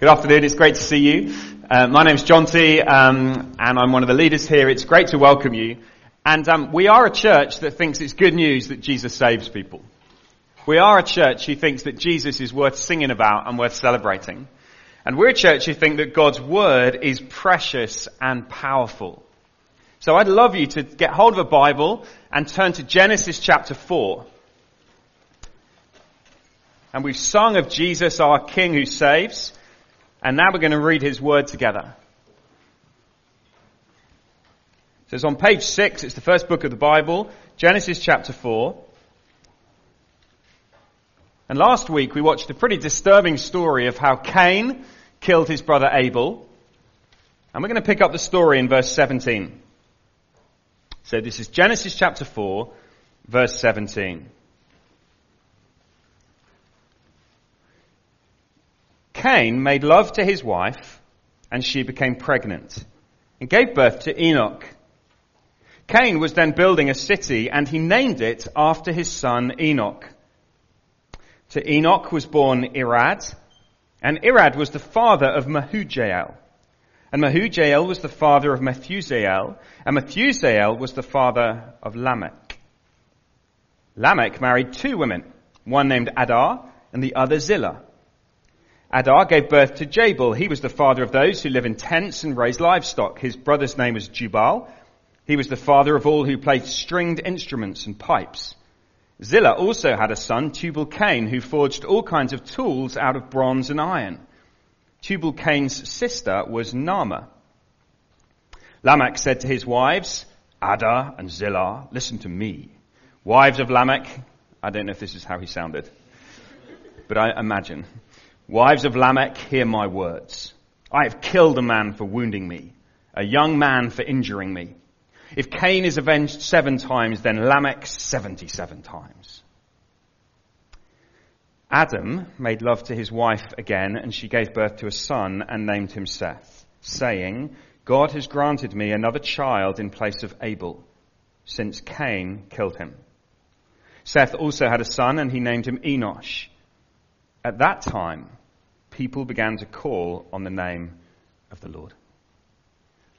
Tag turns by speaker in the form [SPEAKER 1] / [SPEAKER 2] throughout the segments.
[SPEAKER 1] Good afternoon. It's great to see you. Uh, my name's John T, um, and I'm one of the leaders here. It's great to welcome you. And um, we are a church that thinks it's good news that Jesus saves people. We are a church who thinks that Jesus is worth singing about and worth celebrating. And we're a church who think that God's word is precious and powerful. So I'd love you to get hold of a Bible and turn to Genesis chapter 4. And we've sung of Jesus, our King who saves. And now we're going to read his word together. So it's on page six. It's the first book of the Bible, Genesis chapter four. And last week we watched a pretty disturbing story of how Cain killed his brother Abel. And we're going to pick up the story in verse 17. So this is Genesis chapter 4, verse 17. Cain made love to his wife, and she became pregnant, and gave birth to Enoch. Cain was then building a city, and he named it after his son Enoch. To Enoch was born Irad, and Irad was the father of Mehujael. And Mehujael was the father of Methusael, and Methusael was the father of Lamech. Lamech married two women, one named Adah and the other Zillah. Adah gave birth to Jabal. He was the father of those who live in tents and raise livestock. His brother's name was Jubal. He was the father of all who played stringed instruments and pipes. Zillah also had a son, Tubal Cain, who forged all kinds of tools out of bronze and iron. Tubal Cain's sister was Naamah. Lamech said to his wives, Adah and Zillah, listen to me. Wives of Lamech, I don't know if this is how he sounded, but I imagine. Wives of Lamech, hear my words. I have killed a man for wounding me, a young man for injuring me. If Cain is avenged seven times, then Lamech 77 times. Adam made love to his wife again, and she gave birth to a son and named him Seth, saying, God has granted me another child in place of Abel, since Cain killed him. Seth also had a son, and he named him Enosh. At that time, people began to call on the name of the Lord.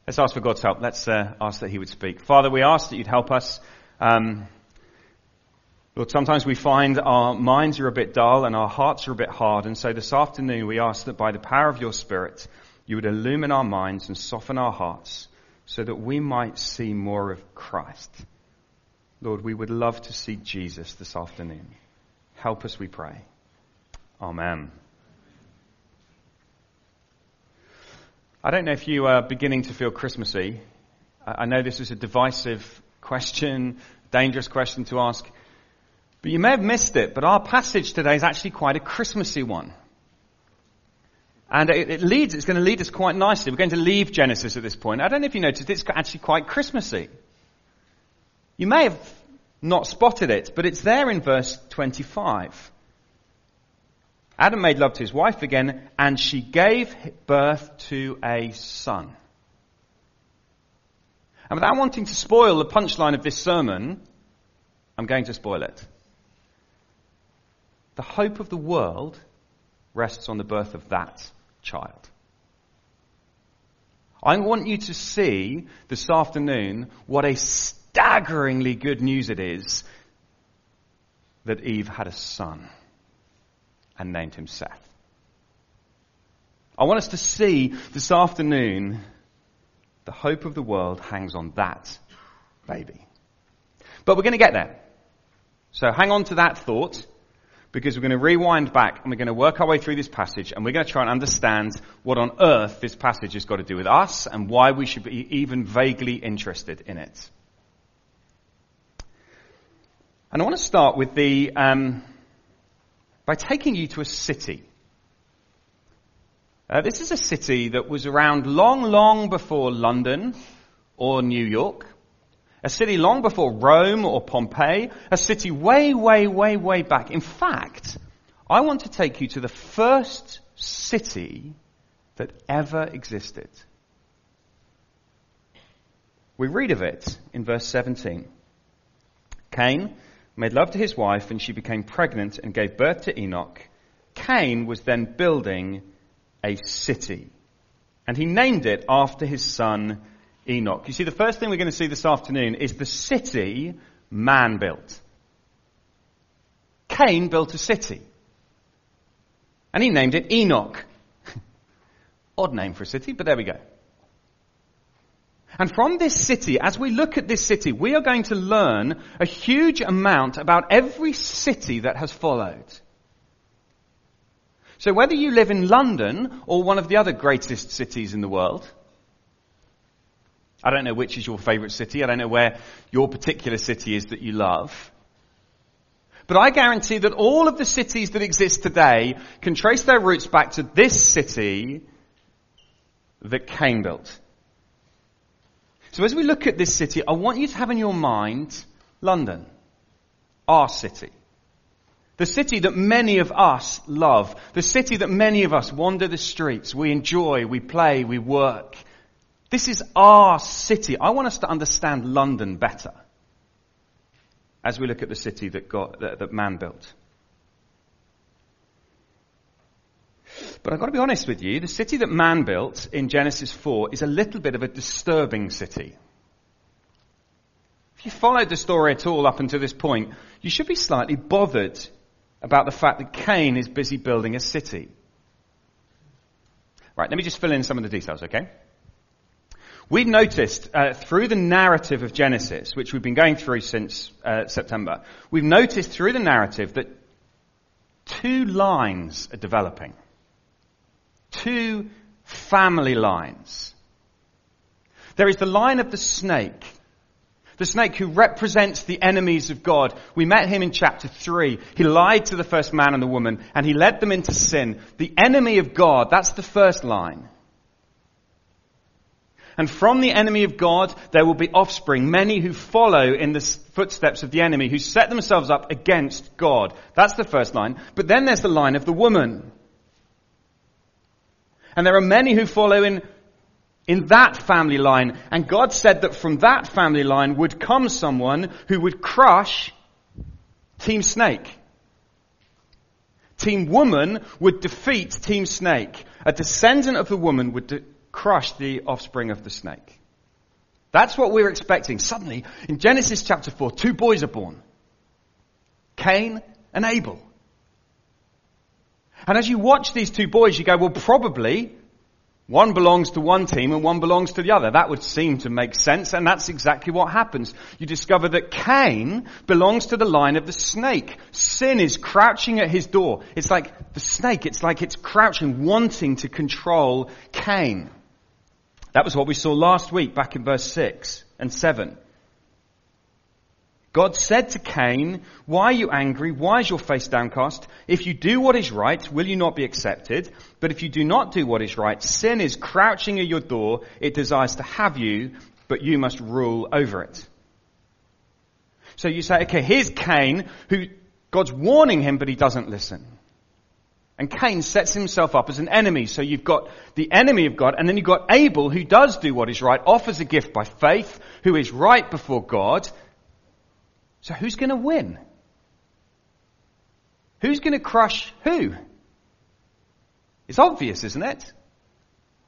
[SPEAKER 1] Let's ask for God's help. Let's uh, ask that He would speak. Father, we ask that you'd help us. Um, Lord, sometimes we find our minds are a bit dull and our hearts are a bit hard. And so this afternoon we ask that by the power of your Spirit, you would illumine our minds and soften our hearts so that we might see more of Christ. Lord, we would love to see Jesus this afternoon. Help us, we pray. Amen. I don't know if you are beginning to feel Christmassy. I know this is a divisive question, dangerous question to ask, but you may have missed it, but our passage today is actually quite a Christmassy one. And it, it leads, it's going to lead us quite nicely. We're going to leave Genesis at this point. I don't know if you noticed, it's actually quite Christmassy. You may have not spotted it, but it's there in verse 25. Adam made love to his wife again, and she gave birth to a son. And without wanting to spoil the punchline of this sermon, I'm going to spoil it. The hope of the world rests on the birth of that child. I want you to see this afternoon what a staggeringly good news it is that Eve had a son and named him Seth. I want us to see this afternoon the hope of the world hangs on that baby. But we're going to get there. So hang on to that thought because we're going to rewind back and we're going to work our way through this passage and we're going to try and understand what on earth this passage has got to do with us and why we should be even vaguely interested in it. And I want to start with the, um, by taking you to a city. Uh, this is a city that was around long, long before London or New York. A city long before Rome or Pompeii. A city way, way, way, way back. In fact, I want to take you to the first city that ever existed. We read of it in verse 17. Cain made love to his wife, and she became pregnant and gave birth to Enoch. Cain was then building a city. And he named it after his son Enoch. You see, the first thing we're going to see this afternoon is the city man built. Cain built a city. And he named it Enoch. Odd name for a city, but there we go. And from this city, as we look at this city, we are going to learn a huge amount about every city that has followed. So whether you live in London or one of the other greatest cities in the world, I don't know which is your favorite city. I don't know where your particular city is that you love. But I guarantee that all of the cities that exist today can trace their roots back to this city that Cain built. So as we look at this city, I want you to have in your mind London, our city. The city that many of us love. The city that many of us wander the streets. We enjoy, we play, we work. This is our city. I want us to understand London better as we look at the city that, that, that man built. But I've got to be honest with you, the city that man built in Genesis 4 is a little bit of a disturbing city. If you followed the story at all up until this point, you should be slightly bothered about the fact that Cain is busy building a city. Right, let me just fill in some of the details, okay? We've noticed uh, through the narrative of Genesis, which we've been going through since uh, September, we've noticed through the narrative that two lines are developing two family lines. There is the line of the snake. The snake who represents the enemies of God. We met him in chapter 3. He lied to the first man and the woman and he led them into sin. The enemy of God, that's the first line. And from the enemy of God, there will be offspring, many who follow in the footsteps of the enemy, who set themselves up against God. That's the first line. But then there's the line of the woman. And there are many who follow in, in that family line. And God said that from that family line would come someone who would crush Team Snake. Team Woman would defeat Team Snake. A descendant of the woman would de- crush the offspring of the snake. That's what we're expecting. Suddenly, in Genesis chapter 4, two boys are born. Cain and Abel. And as you watch these two boys, you go, well, probably one belongs to one team and one belongs to the other. That would seem to make sense, and that's exactly what happens. You discover that Cain belongs to the line of the snake. Sin is crouching at his door. It's like the snake, it's like it's crouching, wanting to control Cain. That was what we saw last week back in verse 6 and 7. God said to Cain, why are you angry? Why is your face downcast? If you do what is right, will you not be accepted? But if you do not do what is right, sin is crouching at your door. It desires to have you, but you must rule over it. So you say, okay, here's Cain, who God's warning him, but he doesn't listen. And Cain sets himself up as an enemy. So you've got the enemy of God, and then you've got Abel, who does do what is right, offers a gift by faith, who is right before God, so who's going to win? Who's going to crush who? It's obvious, isn't it?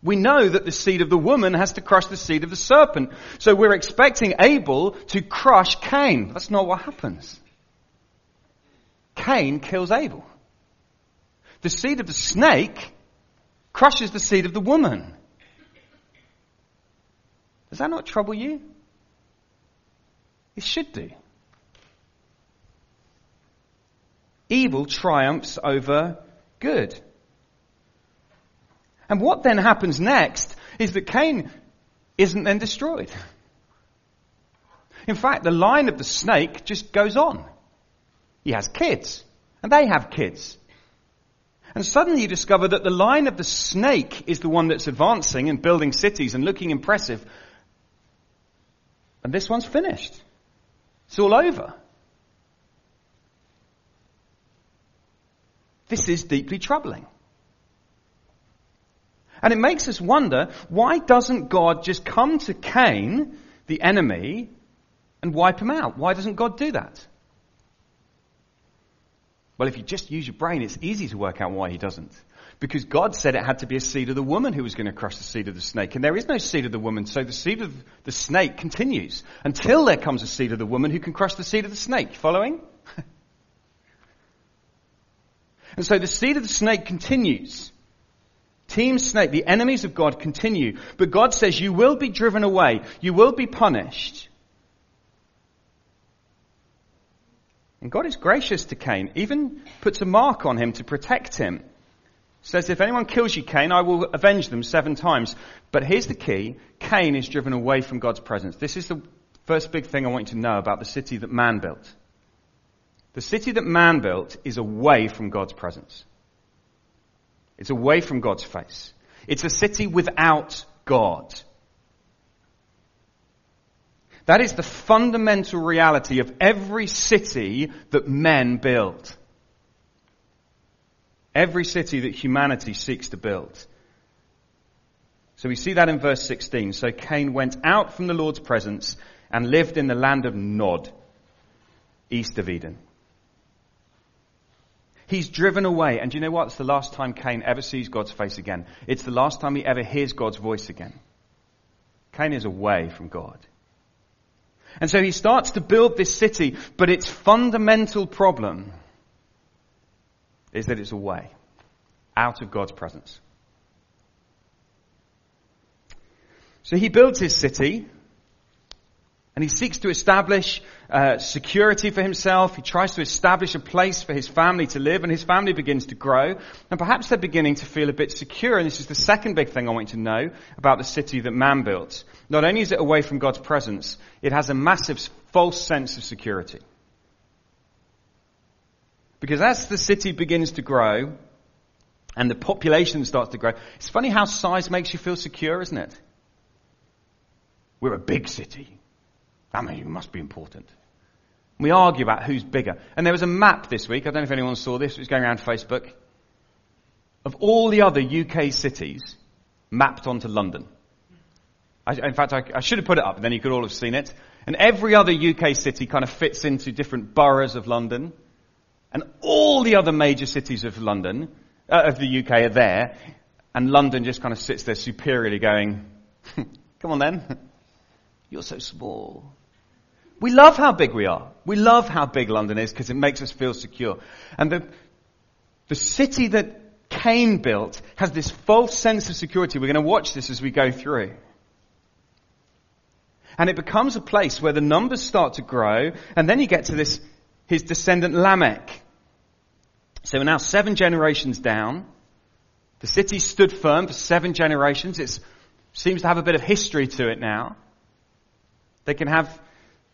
[SPEAKER 1] We know that the seed of the woman has to crush the seed of the serpent. So we're expecting Abel to crush Cain. That's not what happens. Cain kills Abel. The seed of the snake crushes the seed of the woman. Does that not trouble you? It should do. Evil triumphs over good. And what then happens next is that Cain isn't then destroyed. In fact, the line of the snake just goes on. He has kids, and they have kids. And suddenly you discover that the line of the snake is the one that's advancing and building cities and looking impressive. And this one's finished. It's all over. This is deeply troubling. And it makes us wonder, why doesn't God just come to Cain, the enemy, and wipe him out? Why doesn't God do that? Well, if you just use your brain, it's easy to work out why he doesn't. Because God said it had to be a seed of the woman who was going to crush the seed of the snake. And there is no seed of the woman, so the seed of the snake continues until there comes a seed of the woman who can crush the seed of the snake. Following? and so the seed of the snake continues. Team snake, the enemies of God continue. But God says you will be driven away. You will be punished. And God is gracious to Cain, even puts a mark on him to protect him. Says, if anyone kills you, Cain, I will avenge them seven times. But here's the key. Cain is driven away from God's presence. This is the first big thing I want you to know about the city that man built. The city that man built is away from God's presence. It's away from God's face. It's a city without God. That is the fundamental reality of every city that men build. Every city that humanity seeks to build. So we see that in verse 16. So Cain went out from the Lord's presence and lived in the land of Nod, east of Eden. He's driven away. And you know what? It's the last time Cain ever sees God's face again. It's the last time he ever hears God's voice again. Cain is away from God. And so he starts to build this city, but its fundamental problem is that it's away, out of God's presence. So he builds his city, and he seeks to establish uh, security for himself. He tries to establish a place for his family to live, and his family begins to grow. And perhaps they're beginning to feel a bit secure. And this is the second big thing I want you to know about the city that man built. Not only is it away from God's presence, it has a massive false sense of security. Because as the city begins to grow, and the population starts to grow, it's funny how size makes you feel secure, isn't it? We're a big city. It must be important. We argue about who's bigger. And there was a map this week, I don't know if anyone saw this, it was going around Facebook, of all the other UK cities mapped onto London. I, in fact, I, I, should have put it up, and then you could all have seen it. And every other UK city kind of fits into different boroughs of London. And all the other major cities of London, uh, of the UK are there. And London just kind of sits there superiorly going, come on then. You're so small. We love how big we are. We love how big London is because it makes us feel secure. And the, the city that Cain built has this false sense of security. We're going to watch this as we go through. And it becomes a place where the numbers start to grow, and then you get to this, his descendant Lamech. So we're now seven generations down. The city stood firm for seven generations. It seems to have a bit of history to it now. They can have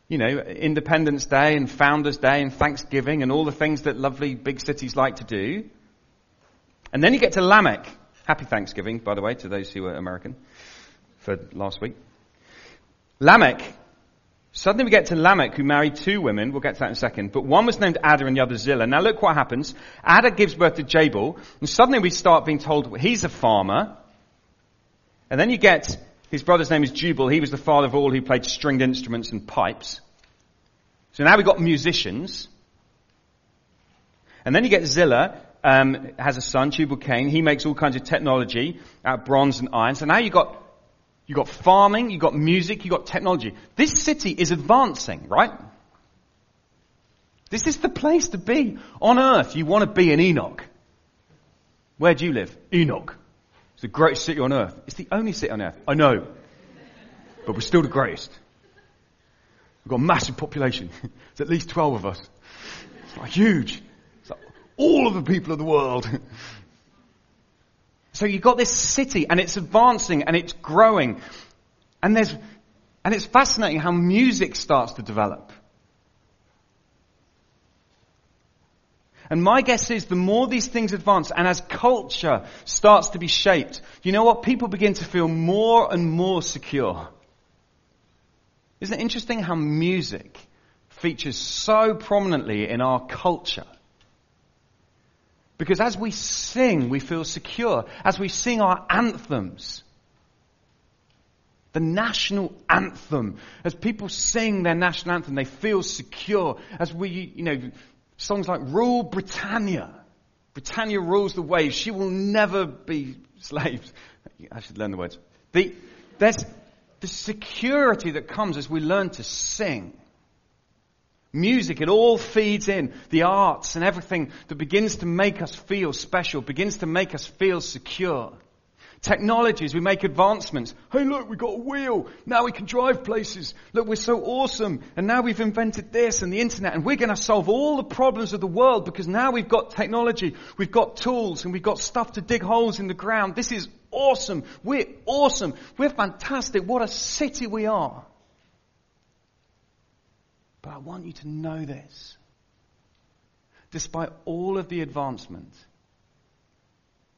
[SPEAKER 1] you know, Independence Day and Founders Day and Thanksgiving and all the things that lovely big cities like to do. And then you get to Lamech. Happy Thanksgiving, by the way, to those who are American for last week. Lamech. Suddenly we get to Lamech, who married two women. We'll get to that in a second. But one was named Adah and the other Zillah. Now look what happens. Adah gives birth to Jabal. And suddenly we start being told he's a farmer. And then you get his brother's name is Jubal. He was the father of all who played stringed instruments and pipes. So now we've got musicians. And then you get Zillah, um, has a son, Tubal Cain. He makes all kinds of technology out of bronze and iron. So now you've got, you've got farming, you've got music, you've got technology. This city is advancing, right? This is the place to be. On earth, you want to be an Enoch. Where do you live? Enoch. It's the greatest city on earth. It's the only city on earth. I know. But we're still the greatest. We've got a massive population. It's at least 12 of us. It's like huge. It's like all of the people of the world. So you've got this city and it's advancing and it's growing. And there's, and it's fascinating how music starts to develop. And my guess is the more these things advance and as culture starts to be shaped, you know what? People begin to feel more and more secure. Isn't it interesting how music features so prominently in our culture? Because as we sing, we feel secure. As we sing our anthems, the national anthem, as people sing their national anthem, they feel secure. As we, you know, songs like Rule Britannia. Britannia rules the waves. She will never be slaves. I should learn the words. The, there's the security that comes as we learn to sing. Music, it all feeds in. The arts and everything that begins to make us feel special, begins to make us feel secure. Technologies, we make advancements. Hey look, we got a wheel. Now we can drive places. Look, we're so awesome. And now we've invented this and the internet and we're going to solve all the problems of the world because now we've got technology, we've got tools and we've got stuff to dig holes in the ground. This is awesome. We're awesome. We're fantastic. What a city we are. But I want you to know this. Despite all of the advancement,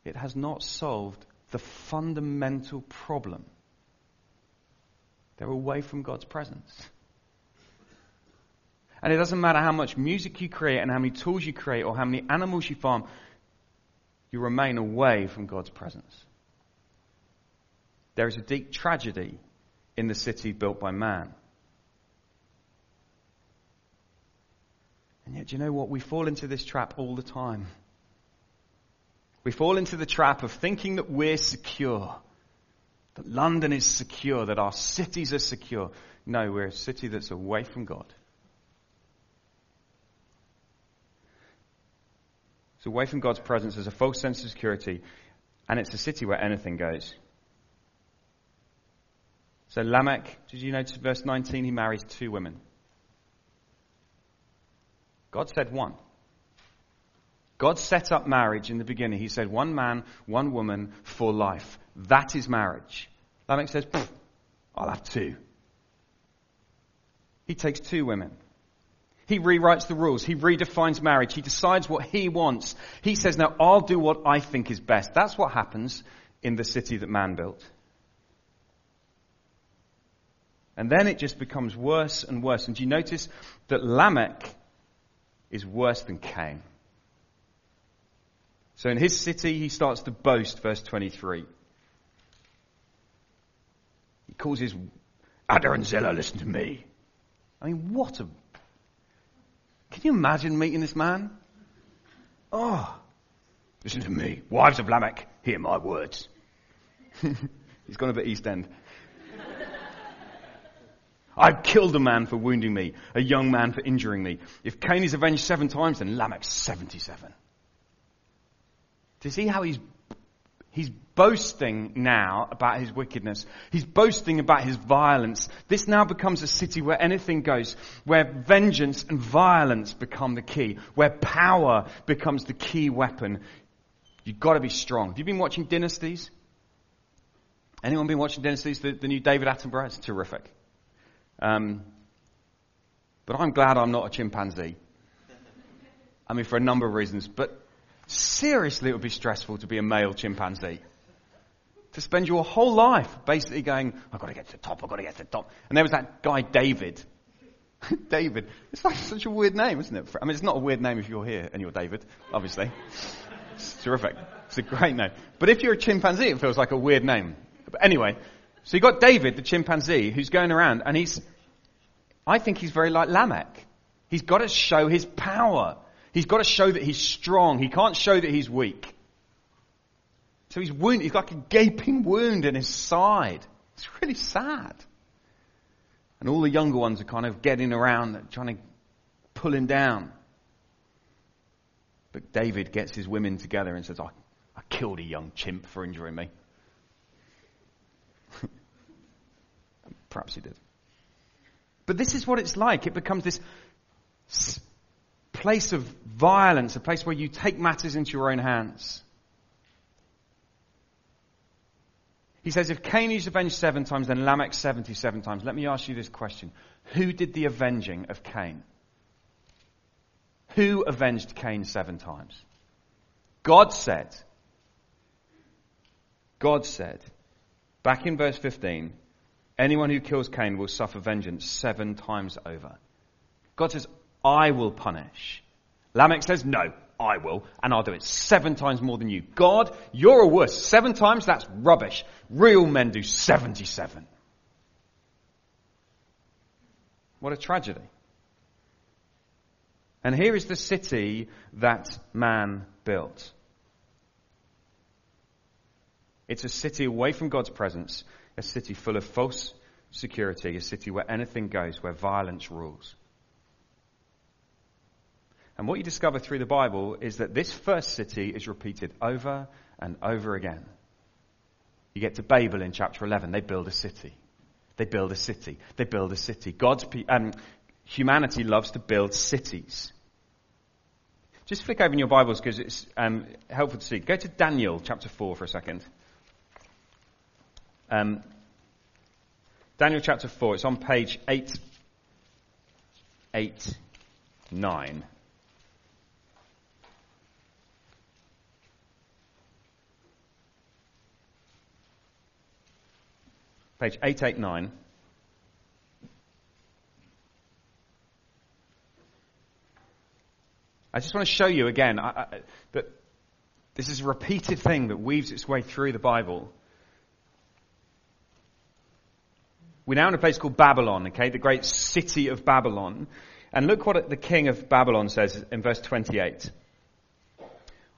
[SPEAKER 1] it has not solved the fundamental problem. They're away from God's presence. And it doesn't matter how much music you create and how many tools you create or how many animals you farm, you remain away from God's presence. There is a deep tragedy in the city built by man. And yet, do you know what? We fall into this trap all the time. We fall into the trap of thinking that we're secure, that London is secure, that our cities are secure. No, we're a city that's away from God. It's away from God's presence. There's a false sense of security, and it's a city where anything goes. So Lamech, did you notice verse 19? He marries two women. God said one. God set up marriage in the beginning. He said one man, one woman for life. That is marriage. Lamech says, I'll have two. He takes two women. He rewrites the rules. He redefines marriage. He decides what he wants. He says, now I'll do what I think is best. That's what happens in the city that man built. And then it just becomes worse and worse. And do you notice that Lamech is worse than Cain? So in his city, he starts to boast, verse 23. He calls his Adah and Zillah, listen to me. I mean, what a. Can you imagine meeting this man? Oh, listen to me. Wives of Lamech, hear my words. He's gone a bit East End. I've killed a man for wounding me, a young man for injuring me. If Cain is avenged seven times, then Lamech's 77. Do you see how he's, he's boasting now about his wickedness? He's boasting about his violence. This now becomes a city where anything goes, where vengeance and violence become the key, where power becomes the key weapon. You've got to be strong. Have you been watching Dynasties? Anyone been watching Dynasties? The, the new David Attenborough? It's terrific. Um, but I'm glad I'm not a chimpanzee. I mean, for a number of reasons. But Seriously, it would be stressful to be a male chimpanzee. To spend your whole life basically going, I've got to get to the top, I've got to get to the top. And there was that guy, David. David. It's like such a weird name, isn't it? I mean, it's not a weird name if you're here and you're David, obviously. It's terrific. It's a great name. But if you're a chimpanzee, it feels like a weird name. But anyway, so you've got David, the chimpanzee, who's going around and he's, I think he's very like Lamech. He's got to show his power. He's got to show that he's strong. He can't show that he's weak. So he's wounded. He's got like a gaping wound in his side. It's really sad. And all the younger ones are kind of getting around, trying to pull him down. But David gets his women together and says, I, I killed a young chimp for injuring me. Perhaps he did. But this is what it's like. It becomes this place of violence, a place where you take matters into your own hands. He says, if Cain is avenged seven times, then Lamech 77 times. Let me ask you this question. Who did the avenging of Cain? Who avenged Cain seven times? God said, God said, back in verse 15, anyone who kills Cain will suffer vengeance seven times over. God says, I will punish. Lamech says, no, I will, and I'll do it seven times more than you. God, you're a wuss. Seven times? That's rubbish. Real men do 77. What a tragedy. And here is the city that man built. It's a city away from God's presence, a city full of false security, a city where anything goes, where violence rules. And what you discover through the Bible is that this first city is repeated over and over again. You get to Babel in chapter 11, they build a city. They build a city. They build a city. God's um, humanity loves to build cities. Just flick open your Bibles because it's um, helpful to see. Go to Daniel chapter 4 for a second. Um, Daniel chapter 4, it's on page 8, 8, 9. Page 889. I just want to show you again I, I, that this is a repeated thing that weaves its way through the Bible. We're now in a place called Babylon, okay, the great city of Babylon. And look what the king of Babylon says in verse 28.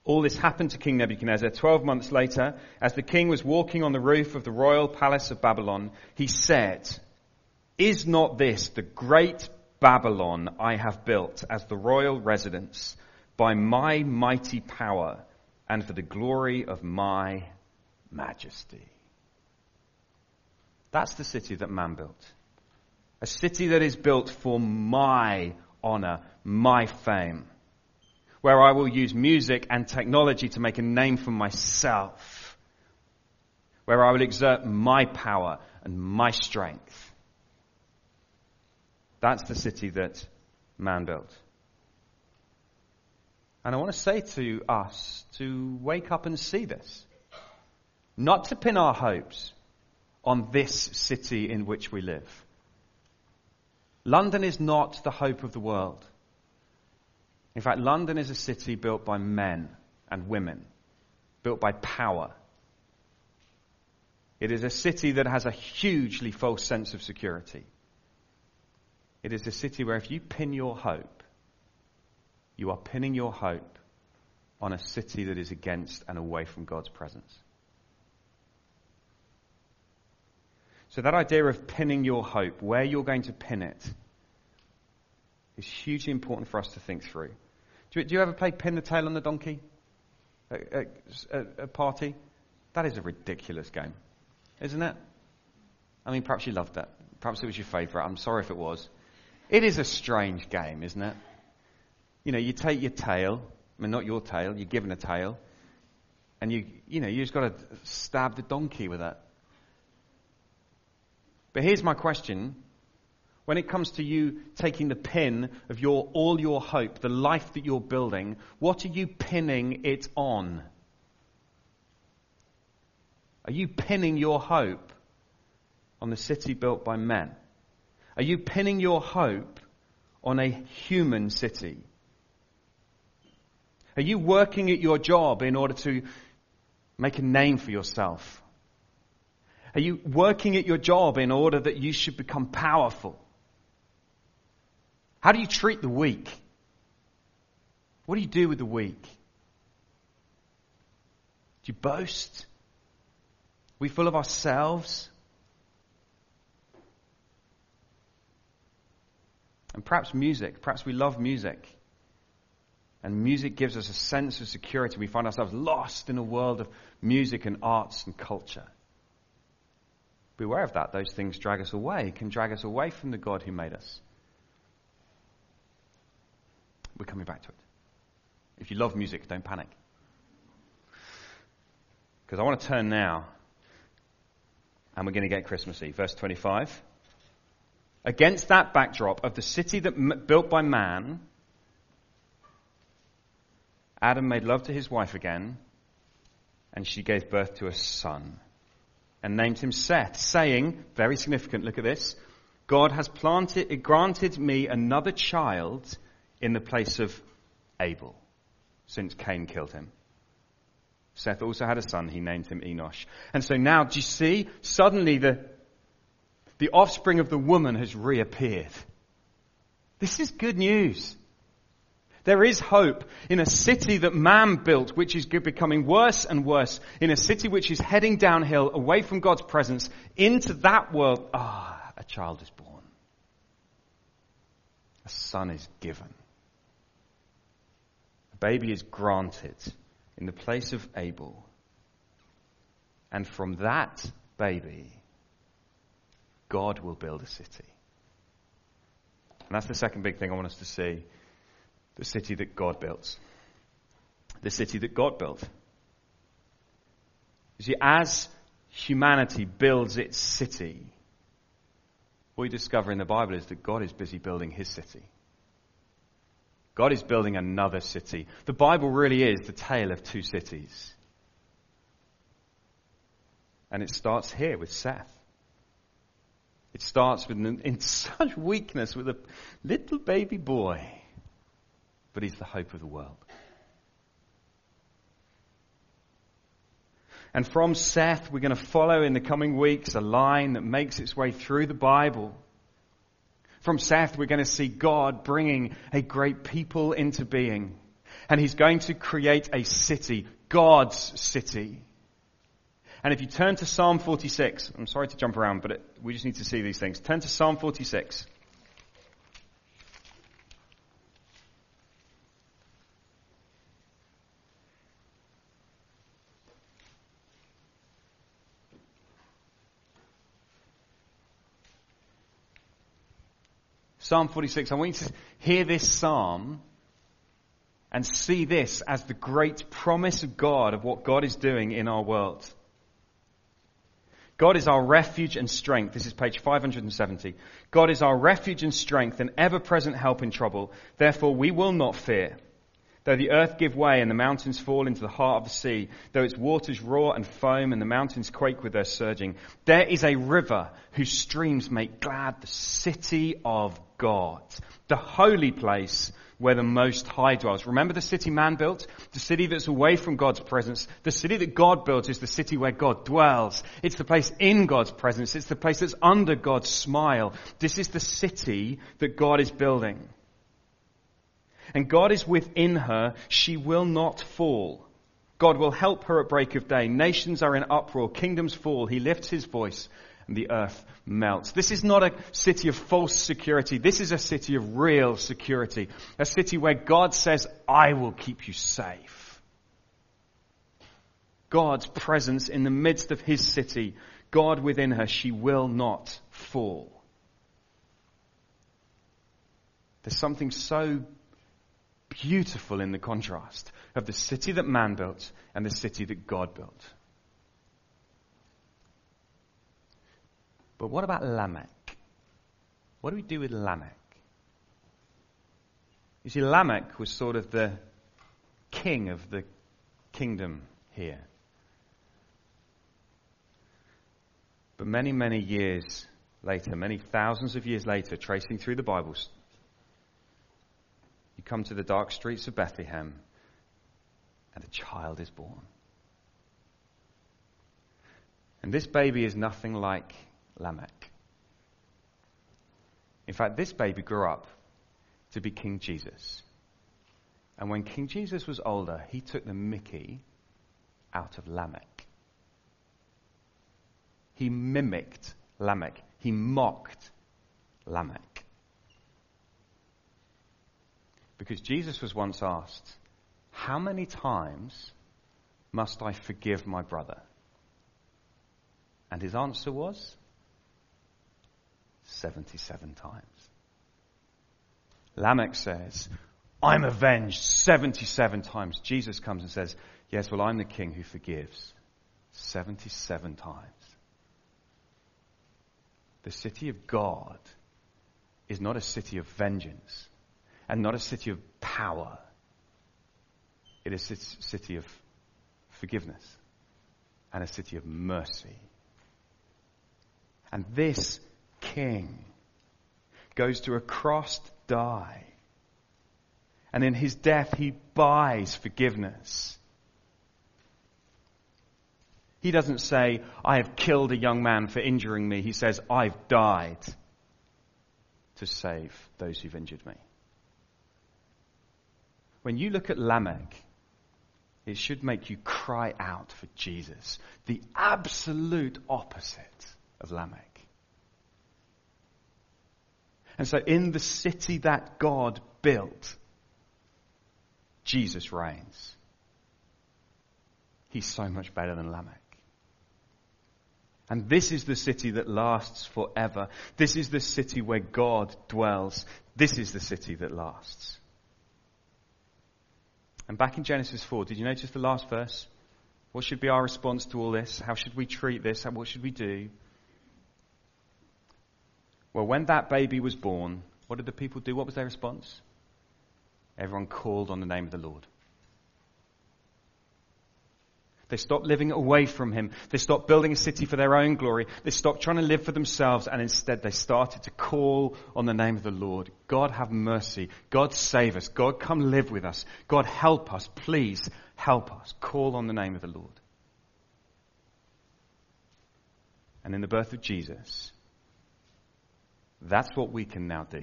[SPEAKER 1] All this happened to King Nebuchadnezzar. Twelve months later, as the king was walking on the roof of the royal palace of Babylon, he said, Is not this the great Babylon I have built as the royal residence by my mighty power and for the glory of my majesty? That's the city that man built. A city that is built for my honor, my fame. Where I will use music and technology to make a name for myself. Where I will exert my power and my strength. That's the city that man built. And I want to say to us to wake up and see this. Not to pin our hopes on this city in which we live. London is not the hope of the world. In fact, London is a city built by men and women, built by power. It is a city that has a hugely false sense of security. It is a city where if you pin your hope, you are pinning your hope on a city that is against and away from God's presence. So that idea of pinning your hope, where you're going to pin it, is hugely important for us to think through. Do you, do you ever play pin the tail on the donkey at a party? That is a ridiculous game, isn't it? I mean, perhaps you loved it. Perhaps it was your favourite. I'm sorry if it was. It is a strange game, isn't it? You know, you take your tail, I mean, not your tail, you're given a tail, and you, you know, you just got to stab the donkey with it. But here's my question. When it comes to you taking the pin of your, all your hope, the life that you're building, what are you pinning it on? Are you pinning your hope on the city built by men? Are you pinning your hope on a human city? Are you working at your job in order to make a name for yourself? Are you working at your job in order that you should become powerful? How do you treat the weak? What do you do with the weak? Do you boast? Are we full of ourselves? And perhaps music, perhaps we love music. And music gives us a sense of security. We find ourselves lost in a world of music and arts and culture. Beware of that. Those things drag us away, can drag us away from the God who made us. We're coming back to it. If you love music, don't panic. Because I want to turn now, and we're going to get Christmassy. Verse 25. Against that backdrop of the city that built by man, Adam made love to his wife again, and she gave birth to a son and named him Seth, saying, very significant, look at this, God has planted, granted me another child in the place of Abel, since Cain killed him. Seth also had a son, he named him Enosh. And so now, do you see? Suddenly the, the offspring of the woman has reappeared. This is good news. There is hope in a city that man built, which is becoming worse and worse, in a city which is heading downhill away from God's presence into that world. Ah, a child is born. A son is given. Baby is granted in the place of Abel. And from that baby, God will build a city. And that's the second big thing I want us to see the city that God built. The city that God built. You see, as humanity builds its city, what we discover in the Bible is that God is busy building his city. God is building another city. The Bible really is the tale of two cities. And it starts here with Seth. It starts with, in such weakness, with a little baby boy but he's the hope of the world. And from Seth, we're going to follow in the coming weeks a line that makes its way through the Bible. From Seth, we're going to see God bringing a great people into being. And he's going to create a city, God's city. And if you turn to Psalm 46, I'm sorry to jump around, but it, we just need to see these things. Turn to Psalm 46. Psalm 46. I want you to hear this psalm and see this as the great promise of God of what God is doing in our world. God is our refuge and strength. This is page 570. God is our refuge and strength and ever present help in trouble. Therefore we will not fear. Though the earth give way and the mountains fall into the heart of the sea, though its waters roar and foam and the mountains quake with their surging, there is a river whose streams make glad the city of God, the holy place where the Most High dwells. Remember the city man built? The city that's away from God's presence. The city that God built is the city where God dwells. It's the place in God's presence. It's the place that's under God's smile. This is the city that God is building and God is within her, she will not fall. God will help her at break of day. Nations are in uproar, kingdoms fall. He lifts his voice and the earth melts. This is not a city of false security. This is a city of real security. A city where God says, I will keep you safe. God's presence in the midst of his city, God within her, she will not fall. There's something so beautiful in the contrast of the city that man built and the city that God built. But what about Lamech? What do we do with Lamech? You see, Lamech was sort of the king of the kingdom here. But many, many years later, many thousands of years later, tracing through the Bible, you come to the dark streets of Bethlehem, and a child is born. And this baby is nothing like Lamech. In fact, this baby grew up to be King Jesus. And when King Jesus was older, he took the mickey out of Lamech. He mimicked Lamech. He mocked Lamech. Because Jesus was once asked, How many times must I forgive my brother? And his answer was, 77 times. Lamech says, I'm avenged 77 times. Jesus comes and says, Yes, well, I'm the king who forgives 77 times. The city of God is not a city of vengeance and not a city of power. It is a city of forgiveness and a city of mercy. And this king goes to a cross to die. And in his death, he buys forgiveness. He doesn't say, I have killed a young man for injuring me. He says, I've died to save those who've injured me. When you look at Lamech, it should make you cry out for Jesus, the absolute opposite of Lamech. And so, in the city that God built, Jesus reigns. He's so much better than Lamech. And this is the city that lasts forever. This is the city where God dwells. This is the city that lasts. And back in Genesis 4, did you notice the last verse? What should be our response to all this? How should we treat this? What should we do? Well, when that baby was born, what did the people do? What was their response? Everyone called on the name of the Lord. They stopped living away from him. They stopped building a city for their own glory. They stopped trying to live for themselves and instead they started to call on the name of the Lord. God have mercy. God save us. God come live with us. God help us. Please help us. Call on the name of the Lord. And in the birth of Jesus, that's what we can now do.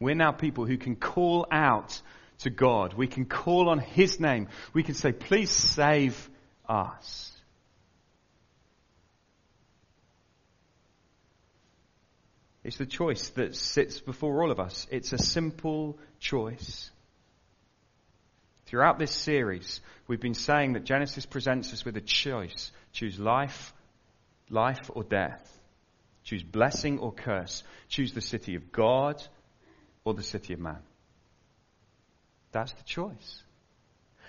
[SPEAKER 1] We're now people who can call out to God. We can call on His name. We can say, please save us. It's the choice that sits before all of us. It's a simple choice. Throughout this series, we've been saying that Genesis presents us with a choice. Choose life, life or death. Choose blessing or curse. Choose the city of God or the city of man. That's the choice.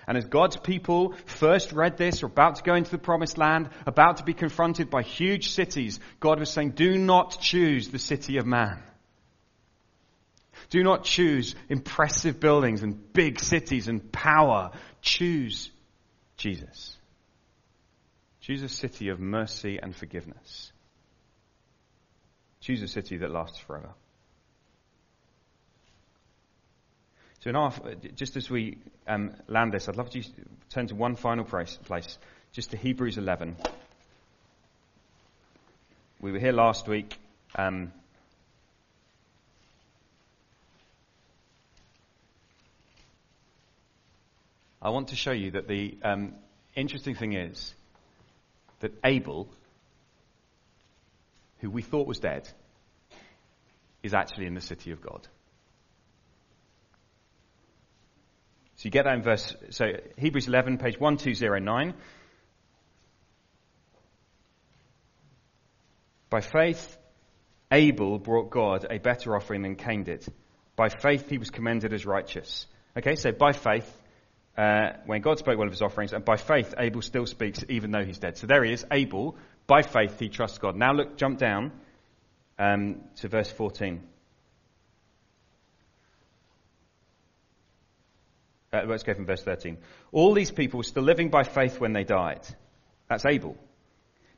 [SPEAKER 1] And as God's people first read this, are about to go into the promised land, about to be confronted by huge cities, God was saying, do not choose the city of man. Do not choose impressive buildings and big cities and power. Choose Jesus. Choose a city of mercy and forgiveness. Choose a city that lasts forever. So, our, just as we um, land this, I'd love to turn to one final place, place, just to Hebrews 11. We were here last week. Um, I want to show you that the um, interesting thing is that Abel, who we thought was dead, is actually in the city of God. So you get that in verse, so Hebrews 11, page 1209. By faith, Abel brought God a better offering than Cain did. By faith, he was commended as righteous. Okay, so by faith, uh, when God spoke one of his offerings, and by faith, Abel still speaks even though he's dead. So there he is, Abel. By faith, he trusts God. Now look, jump down um, to verse 14. Uh, let's go from verse 13. All these people were still living by faith when they died. That's Abel.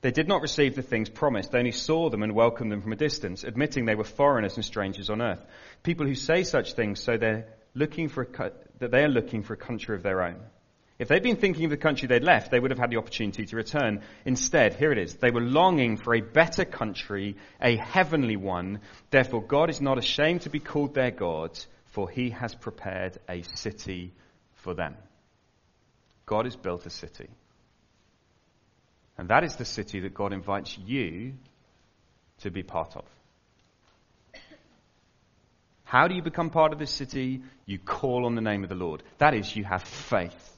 [SPEAKER 1] They did not receive the things promised, they only saw them and welcomed them from a distance, admitting they were foreigners and strangers on earth. People who say such things so they're looking for a, that they are looking for a country of their own. If they'd been thinking of the country they'd left, they would have had the opportunity to return. Instead, here it is. They were longing for a better country, a heavenly one. Therefore, God is not ashamed to be called their God, for he has prepared a city for them. God has built a city. And that is the city that God invites you to be part of. How do you become part of this city? You call on the name of the Lord. That is, you have faith.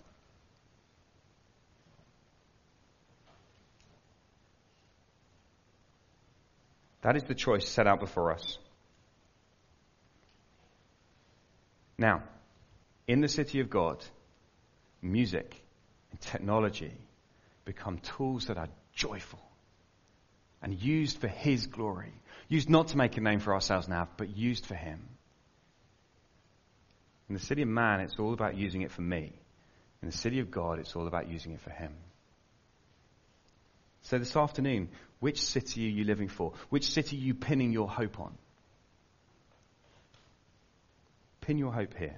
[SPEAKER 1] That is the choice set out before us. Now, in the city of God, music and technology become tools that are joyful and used for His glory. Used not to make a name for ourselves now, but used for Him. In the city of man, it's all about using it for me. In the city of God, it's all about using it for Him. So this afternoon, which city are you living for? Which city are you pinning your hope on? Pin your hope here.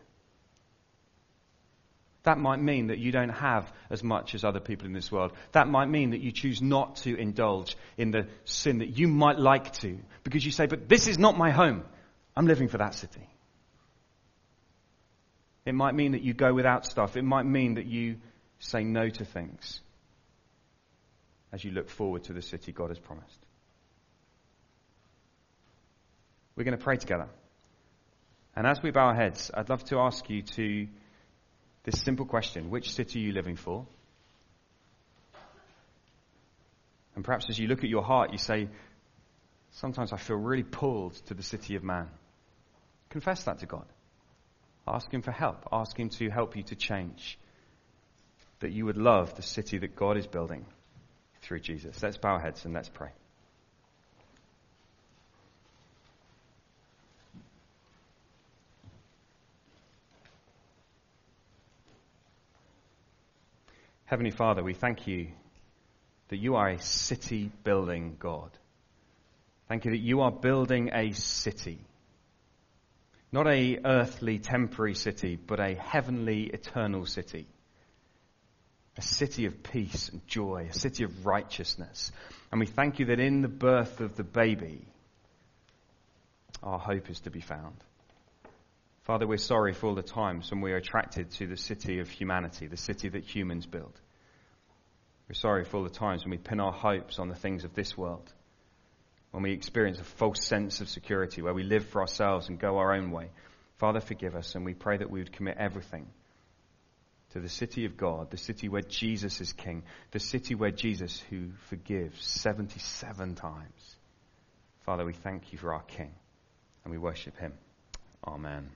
[SPEAKER 1] That might mean that you don't have as much as other people in this world. That might mean that you choose not to indulge in the sin that you might like to because you say, but this is not my home. I'm living for that city. It might mean that you go without stuff. It might mean that you say no to things as you look forward to the city God has promised. We're going to pray together. And as we bow our heads, I'd love to ask you to this simple question which city are you living for? And perhaps as you look at your heart, you say, Sometimes I feel really pulled to the city of man. Confess that to God. Ask Him for help. Ask Him to help you to change. That you would love the city that God is building through Jesus. Let's bow our heads and let's pray. Heavenly Father, we thank you that you are a city building God. Thank you that you are building a city. Not a earthly temporary city, but a heavenly eternal city. A city of peace and joy, a city of righteousness. And we thank you that in the birth of the baby, our hope is to be found. Father, we're sorry for all the times when we are attracted to the city of humanity, the city that humans build. We're sorry for all the times when we pin our hopes on the things of this world, when we experience a false sense of security, where we live for ourselves and go our own way. Father, forgive us, and we pray that we would commit everything to the city of God, the city where Jesus is King, the city where Jesus, who forgives 77 times. Father, we thank you for our King, and we worship him. Amen.